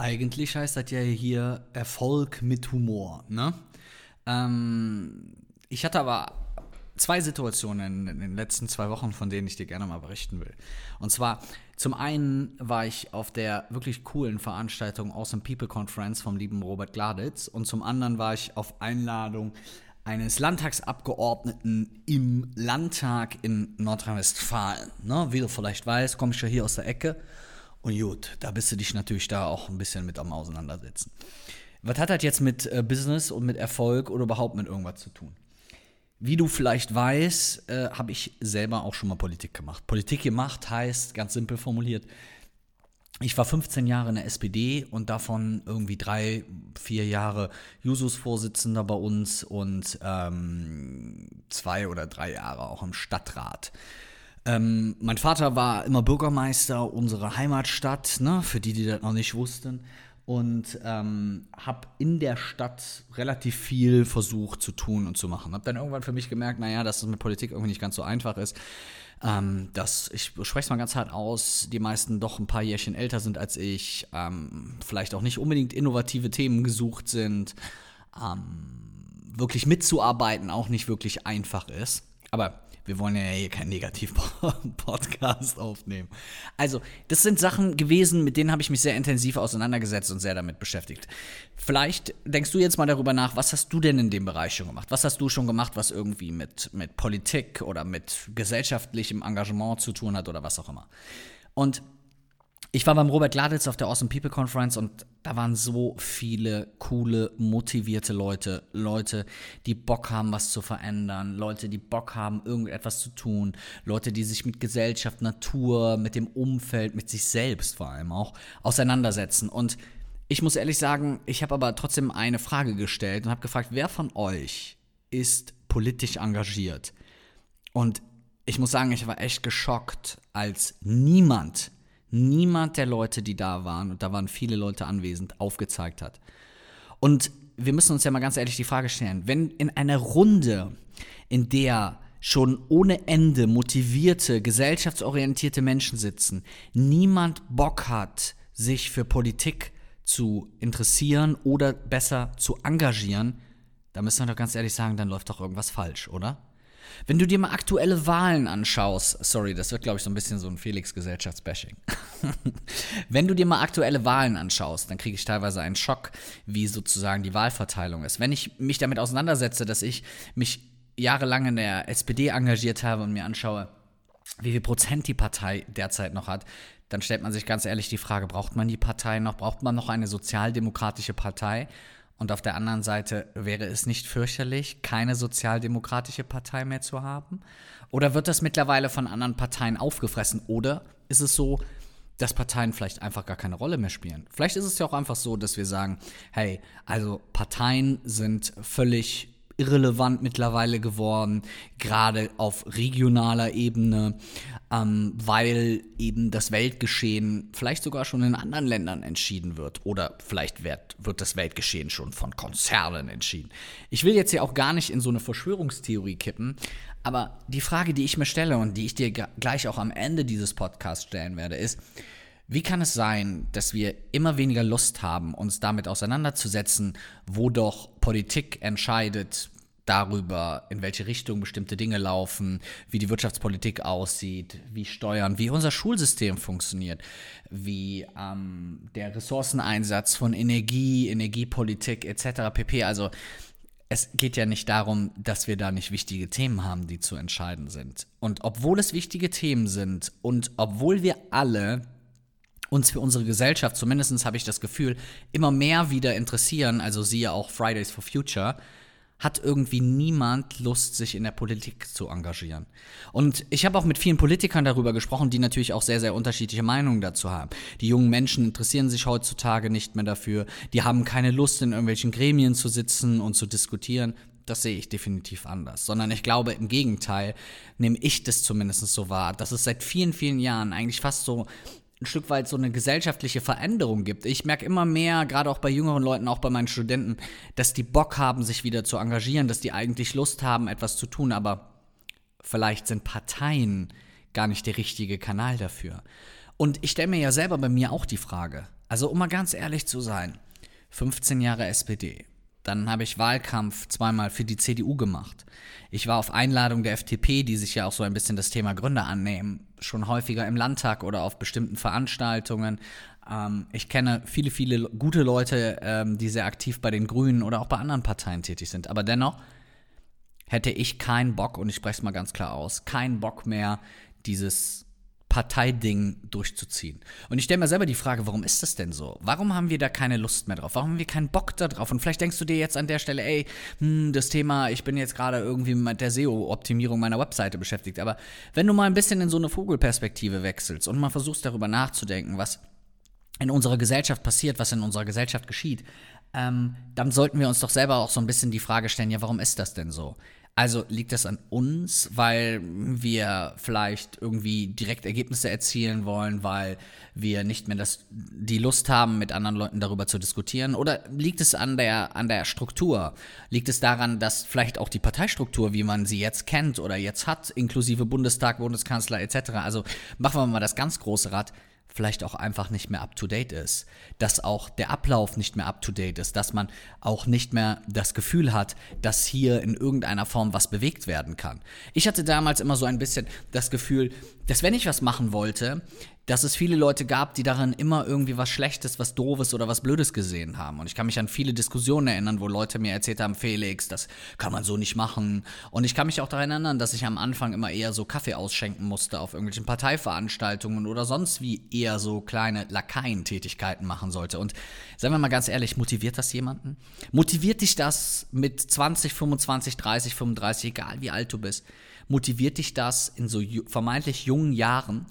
Eigentlich heißt das ja hier Erfolg mit Humor, ne? Ähm, ich hatte aber zwei Situationen in den letzten zwei Wochen, von denen ich dir gerne mal berichten will. Und zwar, zum einen war ich auf der wirklich coolen Veranstaltung Awesome People Conference vom lieben Robert Gladitz und zum anderen war ich auf Einladung eines Landtagsabgeordneten im Landtag in Nordrhein-Westfalen. Ne? Wie du vielleicht weißt, komme ich ja hier aus der Ecke. Und gut, da bist du dich natürlich da auch ein bisschen mit am Auseinandersetzen. Was hat das jetzt mit äh, Business und mit Erfolg oder überhaupt mit irgendwas zu tun? Wie du vielleicht weißt, äh, habe ich selber auch schon mal Politik gemacht. Politik gemacht heißt, ganz simpel formuliert, ich war 15 Jahre in der SPD und davon irgendwie drei, vier Jahre Jusus-Vorsitzender bei uns und ähm, zwei oder drei Jahre auch im Stadtrat. Ähm, mein Vater war immer Bürgermeister unserer Heimatstadt, ne, für die, die das noch nicht wussten. Und ähm, habe in der Stadt relativ viel versucht zu tun und zu machen. Habe dann irgendwann für mich gemerkt, naja, dass es mit Politik irgendwie nicht ganz so einfach ist ähm, dass ich spreche es mal ganz hart aus, die meisten doch ein paar Jährchen älter sind als ich, ähm, vielleicht auch nicht unbedingt innovative Themen gesucht sind, ähm, wirklich mitzuarbeiten auch nicht wirklich einfach ist. Aber wir wollen ja hier keinen Negativ-Podcast aufnehmen. Also, das sind Sachen gewesen, mit denen habe ich mich sehr intensiv auseinandergesetzt und sehr damit beschäftigt. Vielleicht denkst du jetzt mal darüber nach, was hast du denn in dem Bereich schon gemacht? Was hast du schon gemacht, was irgendwie mit, mit Politik oder mit gesellschaftlichem Engagement zu tun hat oder was auch immer? Und ich war beim Robert Gladitz auf der Awesome People Conference und da waren so viele coole, motivierte Leute. Leute, die Bock haben, was zu verändern. Leute, die Bock haben, irgendetwas zu tun. Leute, die sich mit Gesellschaft, Natur, mit dem Umfeld, mit sich selbst vor allem auch auseinandersetzen. Und ich muss ehrlich sagen, ich habe aber trotzdem eine Frage gestellt und habe gefragt, wer von euch ist politisch engagiert? Und ich muss sagen, ich war echt geschockt, als niemand niemand der Leute, die da waren, und da waren viele Leute anwesend, aufgezeigt hat. Und wir müssen uns ja mal ganz ehrlich die Frage stellen, wenn in einer Runde, in der schon ohne Ende motivierte, gesellschaftsorientierte Menschen sitzen, niemand Bock hat, sich für Politik zu interessieren oder besser zu engagieren, da müssen wir doch ganz ehrlich sagen, dann läuft doch irgendwas falsch, oder? Wenn du dir mal aktuelle Wahlen anschaust, sorry, das wird, glaube ich, so ein bisschen so ein Felix-Gesellschaftsbashing. Wenn du dir mal aktuelle Wahlen anschaust, dann kriege ich teilweise einen Schock, wie sozusagen die Wahlverteilung ist. Wenn ich mich damit auseinandersetze, dass ich mich jahrelang in der SPD engagiert habe und mir anschaue, wie viel Prozent die Partei derzeit noch hat, dann stellt man sich ganz ehrlich die Frage, braucht man die Partei noch? Braucht man noch eine sozialdemokratische Partei? Und auf der anderen Seite wäre es nicht fürchterlich, keine sozialdemokratische Partei mehr zu haben? Oder wird das mittlerweile von anderen Parteien aufgefressen? Oder ist es so, dass Parteien vielleicht einfach gar keine Rolle mehr spielen? Vielleicht ist es ja auch einfach so, dass wir sagen, hey, also Parteien sind völlig irrelevant mittlerweile geworden, gerade auf regionaler Ebene, ähm, weil eben das Weltgeschehen vielleicht sogar schon in anderen Ländern entschieden wird oder vielleicht wird, wird das Weltgeschehen schon von Konzernen entschieden. Ich will jetzt hier auch gar nicht in so eine Verschwörungstheorie kippen, aber die Frage, die ich mir stelle und die ich dir gleich auch am Ende dieses Podcasts stellen werde, ist, wie kann es sein, dass wir immer weniger Lust haben, uns damit auseinanderzusetzen, wo doch Politik entscheidet darüber, in welche Richtung bestimmte Dinge laufen, wie die Wirtschaftspolitik aussieht, wie Steuern, wie unser Schulsystem funktioniert, wie ähm, der Ressourceneinsatz von Energie, Energiepolitik etc. pp. Also es geht ja nicht darum, dass wir da nicht wichtige Themen haben, die zu entscheiden sind. Und obwohl es wichtige Themen sind und obwohl wir alle uns für unsere Gesellschaft, zumindest habe ich das Gefühl, immer mehr wieder interessieren, also siehe auch Fridays for Future, hat irgendwie niemand Lust, sich in der Politik zu engagieren. Und ich habe auch mit vielen Politikern darüber gesprochen, die natürlich auch sehr, sehr unterschiedliche Meinungen dazu haben. Die jungen Menschen interessieren sich heutzutage nicht mehr dafür, die haben keine Lust, in irgendwelchen Gremien zu sitzen und zu diskutieren. Das sehe ich definitiv anders. Sondern ich glaube, im Gegenteil, nehme ich das zumindest so wahr, dass es seit vielen, vielen Jahren eigentlich fast so ein Stück weit so eine gesellschaftliche Veränderung gibt. Ich merke immer mehr, gerade auch bei jüngeren Leuten, auch bei meinen Studenten, dass die Bock haben, sich wieder zu engagieren, dass die eigentlich Lust haben, etwas zu tun, aber vielleicht sind Parteien gar nicht der richtige Kanal dafür. Und ich stelle mir ja selber bei mir auch die Frage, also um mal ganz ehrlich zu sein, 15 Jahre SPD, dann habe ich Wahlkampf zweimal für die CDU gemacht. Ich war auf Einladung der FDP, die sich ja auch so ein bisschen das Thema Gründer annehmen, schon häufiger im Landtag oder auf bestimmten Veranstaltungen. Ähm, ich kenne viele, viele gute Leute, ähm, die sehr aktiv bei den Grünen oder auch bei anderen Parteien tätig sind. Aber dennoch hätte ich keinen Bock, und ich spreche es mal ganz klar aus, keinen Bock mehr, dieses Parteiding durchzuziehen. Und ich stelle mir selber die Frage, warum ist das denn so? Warum haben wir da keine Lust mehr drauf? Warum haben wir keinen Bock da drauf? Und vielleicht denkst du dir jetzt an der Stelle, ey, hm, das Thema, ich bin jetzt gerade irgendwie mit der SEO-Optimierung meiner Webseite beschäftigt. Aber wenn du mal ein bisschen in so eine Vogelperspektive wechselst und mal versuchst darüber nachzudenken, was in unserer Gesellschaft passiert, was in unserer Gesellschaft geschieht, ähm, dann sollten wir uns doch selber auch so ein bisschen die Frage stellen, ja, warum ist das denn so? Also liegt das an uns, weil wir vielleicht irgendwie direkt Ergebnisse erzielen wollen, weil wir nicht mehr das, die Lust haben, mit anderen Leuten darüber zu diskutieren? Oder liegt es an der, an der Struktur? Liegt es daran, dass vielleicht auch die Parteistruktur, wie man sie jetzt kennt oder jetzt hat, inklusive Bundestag, Bundeskanzler etc., also machen wir mal das ganz große Rad, vielleicht auch einfach nicht mehr up-to-date ist, dass auch der Ablauf nicht mehr up-to-date ist, dass man auch nicht mehr das Gefühl hat, dass hier in irgendeiner Form was bewegt werden kann. Ich hatte damals immer so ein bisschen das Gefühl, dass wenn ich was machen wollte, dass es viele Leute gab, die darin immer irgendwie was Schlechtes, was Doofes oder was Blödes gesehen haben. Und ich kann mich an viele Diskussionen erinnern, wo Leute mir erzählt haben, Felix, das kann man so nicht machen. Und ich kann mich auch daran erinnern, dass ich am Anfang immer eher so Kaffee ausschenken musste auf irgendwelchen Parteiveranstaltungen oder sonst wie eher so kleine Lakaientätigkeiten machen sollte. Und seien wir mal ganz ehrlich, motiviert das jemanden? Motiviert dich das mit 20, 25, 30, 35, egal wie alt du bist? Motiviert dich das in so vermeintlich jungen Jahren?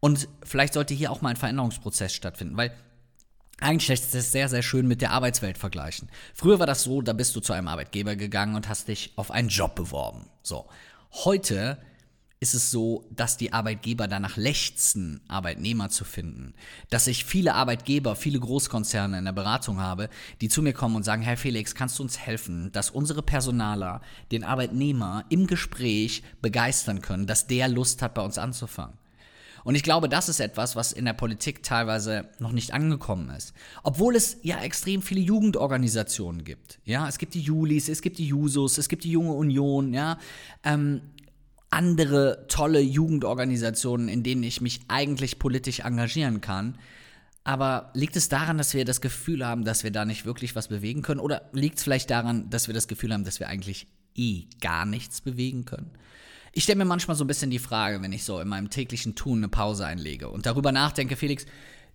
Und vielleicht sollte hier auch mal ein Veränderungsprozess stattfinden, weil eigentlich lässt es sehr, sehr schön mit der Arbeitswelt vergleichen. Früher war das so, da bist du zu einem Arbeitgeber gegangen und hast dich auf einen Job beworben. So. Heute ist es so, dass die Arbeitgeber danach lechzen, Arbeitnehmer zu finden. Dass ich viele Arbeitgeber, viele Großkonzerne in der Beratung habe, die zu mir kommen und sagen, Herr Felix, kannst du uns helfen, dass unsere Personaler den Arbeitnehmer im Gespräch begeistern können, dass der Lust hat, bei uns anzufangen. Und ich glaube, das ist etwas, was in der Politik teilweise noch nicht angekommen ist. Obwohl es ja extrem viele Jugendorganisationen gibt. Ja, es gibt die Julis, es gibt die Jusos, es gibt die Junge Union, ja. Ähm, andere tolle Jugendorganisationen, in denen ich mich eigentlich politisch engagieren kann. Aber liegt es daran, dass wir das Gefühl haben, dass wir da nicht wirklich was bewegen können? Oder liegt es vielleicht daran, dass wir das Gefühl haben, dass wir eigentlich eh gar nichts bewegen können? Ich stelle mir manchmal so ein bisschen die Frage, wenn ich so in meinem täglichen Tun eine Pause einlege und darüber nachdenke, Felix,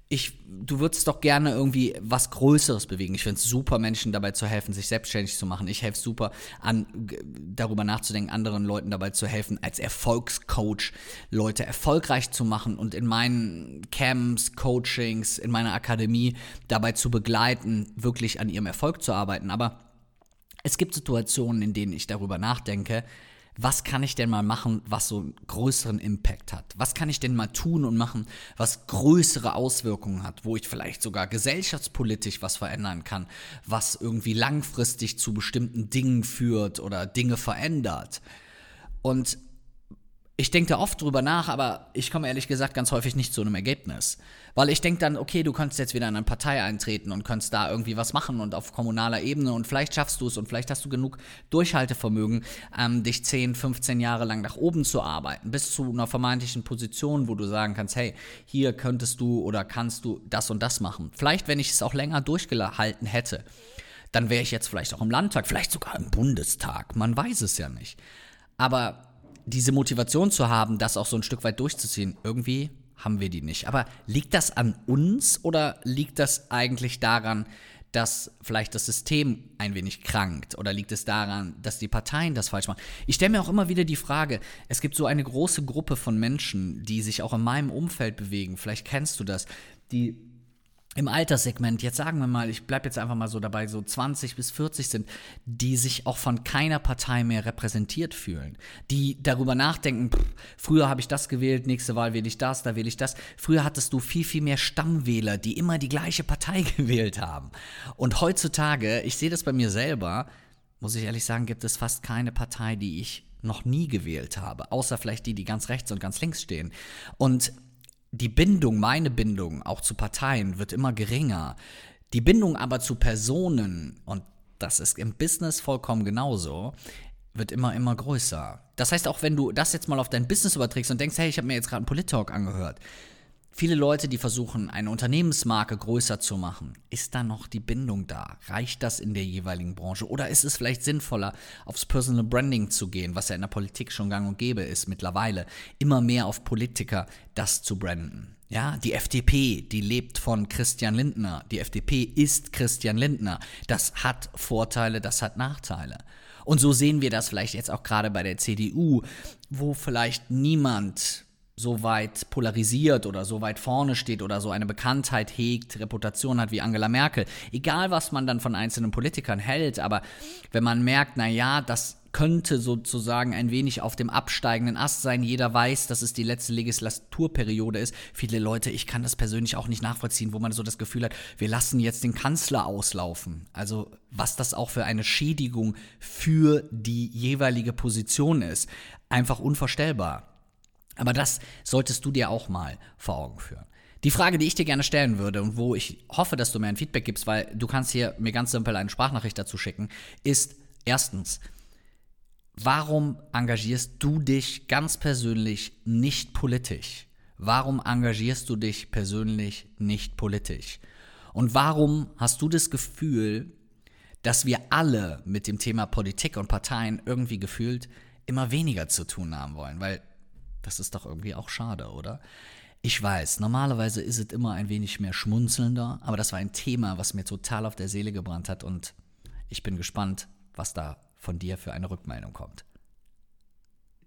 ich, du würdest doch gerne irgendwie was Größeres bewegen. Ich finde es super, Menschen dabei zu helfen, sich selbstständig zu machen. Ich helfe super an, darüber nachzudenken, anderen Leuten dabei zu helfen, als Erfolgscoach Leute erfolgreich zu machen und in meinen Camps, Coachings, in meiner Akademie dabei zu begleiten, wirklich an ihrem Erfolg zu arbeiten. Aber es gibt Situationen, in denen ich darüber nachdenke, was kann ich denn mal machen, was so einen größeren Impact hat? Was kann ich denn mal tun und machen, was größere Auswirkungen hat, wo ich vielleicht sogar gesellschaftspolitisch was verändern kann, was irgendwie langfristig zu bestimmten Dingen führt oder Dinge verändert? Und ich denke da oft drüber nach, aber ich komme ehrlich gesagt ganz häufig nicht zu einem Ergebnis. Weil ich denke dann, okay, du könntest jetzt wieder in eine Partei eintreten und könntest da irgendwie was machen und auf kommunaler Ebene und vielleicht schaffst du es und vielleicht hast du genug Durchhaltevermögen, ähm, dich 10, 15 Jahre lang nach oben zu arbeiten, bis zu einer vermeintlichen Position, wo du sagen kannst, hey, hier könntest du oder kannst du das und das machen. Vielleicht, wenn ich es auch länger durchgehalten hätte, dann wäre ich jetzt vielleicht auch im Landtag, vielleicht sogar im Bundestag, man weiß es ja nicht. Aber diese Motivation zu haben, das auch so ein Stück weit durchzuziehen, irgendwie haben wir die nicht. Aber liegt das an uns oder liegt das eigentlich daran, dass vielleicht das System ein wenig krankt? Oder liegt es daran, dass die Parteien das falsch machen? Ich stelle mir auch immer wieder die Frage, es gibt so eine große Gruppe von Menschen, die sich auch in meinem Umfeld bewegen, vielleicht kennst du das, die im Alterssegment, jetzt sagen wir mal, ich bleibe jetzt einfach mal so dabei, so 20 bis 40 sind, die sich auch von keiner Partei mehr repräsentiert fühlen, die darüber nachdenken, pff, früher habe ich das gewählt, nächste Wahl wähle ich das, da wähle ich das. Früher hattest du viel, viel mehr Stammwähler, die immer die gleiche Partei gewählt haben. Und heutzutage, ich sehe das bei mir selber, muss ich ehrlich sagen, gibt es fast keine Partei, die ich noch nie gewählt habe, außer vielleicht die, die ganz rechts und ganz links stehen. Und die Bindung, meine Bindung, auch zu Parteien, wird immer geringer. Die Bindung aber zu Personen, und das ist im Business vollkommen genauso, wird immer, immer größer. Das heißt, auch wenn du das jetzt mal auf dein Business überträgst und denkst, hey, ich habe mir jetzt gerade einen Polit-Talk angehört, Viele Leute, die versuchen, eine Unternehmensmarke größer zu machen, ist da noch die Bindung da? Reicht das in der jeweiligen Branche? Oder ist es vielleicht sinnvoller, aufs Personal Branding zu gehen, was ja in der Politik schon gang und gäbe ist mittlerweile, immer mehr auf Politiker das zu branden? Ja, die FDP, die lebt von Christian Lindner. Die FDP ist Christian Lindner. Das hat Vorteile, das hat Nachteile. Und so sehen wir das vielleicht jetzt auch gerade bei der CDU, wo vielleicht niemand so weit polarisiert oder so weit vorne steht oder so eine Bekanntheit hegt, Reputation hat wie Angela Merkel. Egal, was man dann von einzelnen Politikern hält, aber wenn man merkt, na ja, das könnte sozusagen ein wenig auf dem absteigenden Ast sein. Jeder weiß, dass es die letzte Legislaturperiode ist. Viele Leute, ich kann das persönlich auch nicht nachvollziehen, wo man so das Gefühl hat, wir lassen jetzt den Kanzler auslaufen. Also was das auch für eine Schädigung für die jeweilige Position ist. Einfach unvorstellbar. Aber das solltest du dir auch mal vor Augen führen. Die Frage, die ich dir gerne stellen würde und wo ich hoffe, dass du mir ein Feedback gibst, weil du kannst hier mir ganz simpel eine Sprachnachricht dazu schicken, ist erstens, warum engagierst du dich ganz persönlich nicht politisch? Warum engagierst du dich persönlich nicht politisch? Und warum hast du das Gefühl, dass wir alle mit dem Thema Politik und Parteien irgendwie gefühlt immer weniger zu tun haben wollen? Weil das ist doch irgendwie auch schade, oder? Ich weiß, normalerweise ist es immer ein wenig mehr schmunzelnder, aber das war ein Thema, was mir total auf der Seele gebrannt hat und ich bin gespannt, was da von dir für eine Rückmeldung kommt.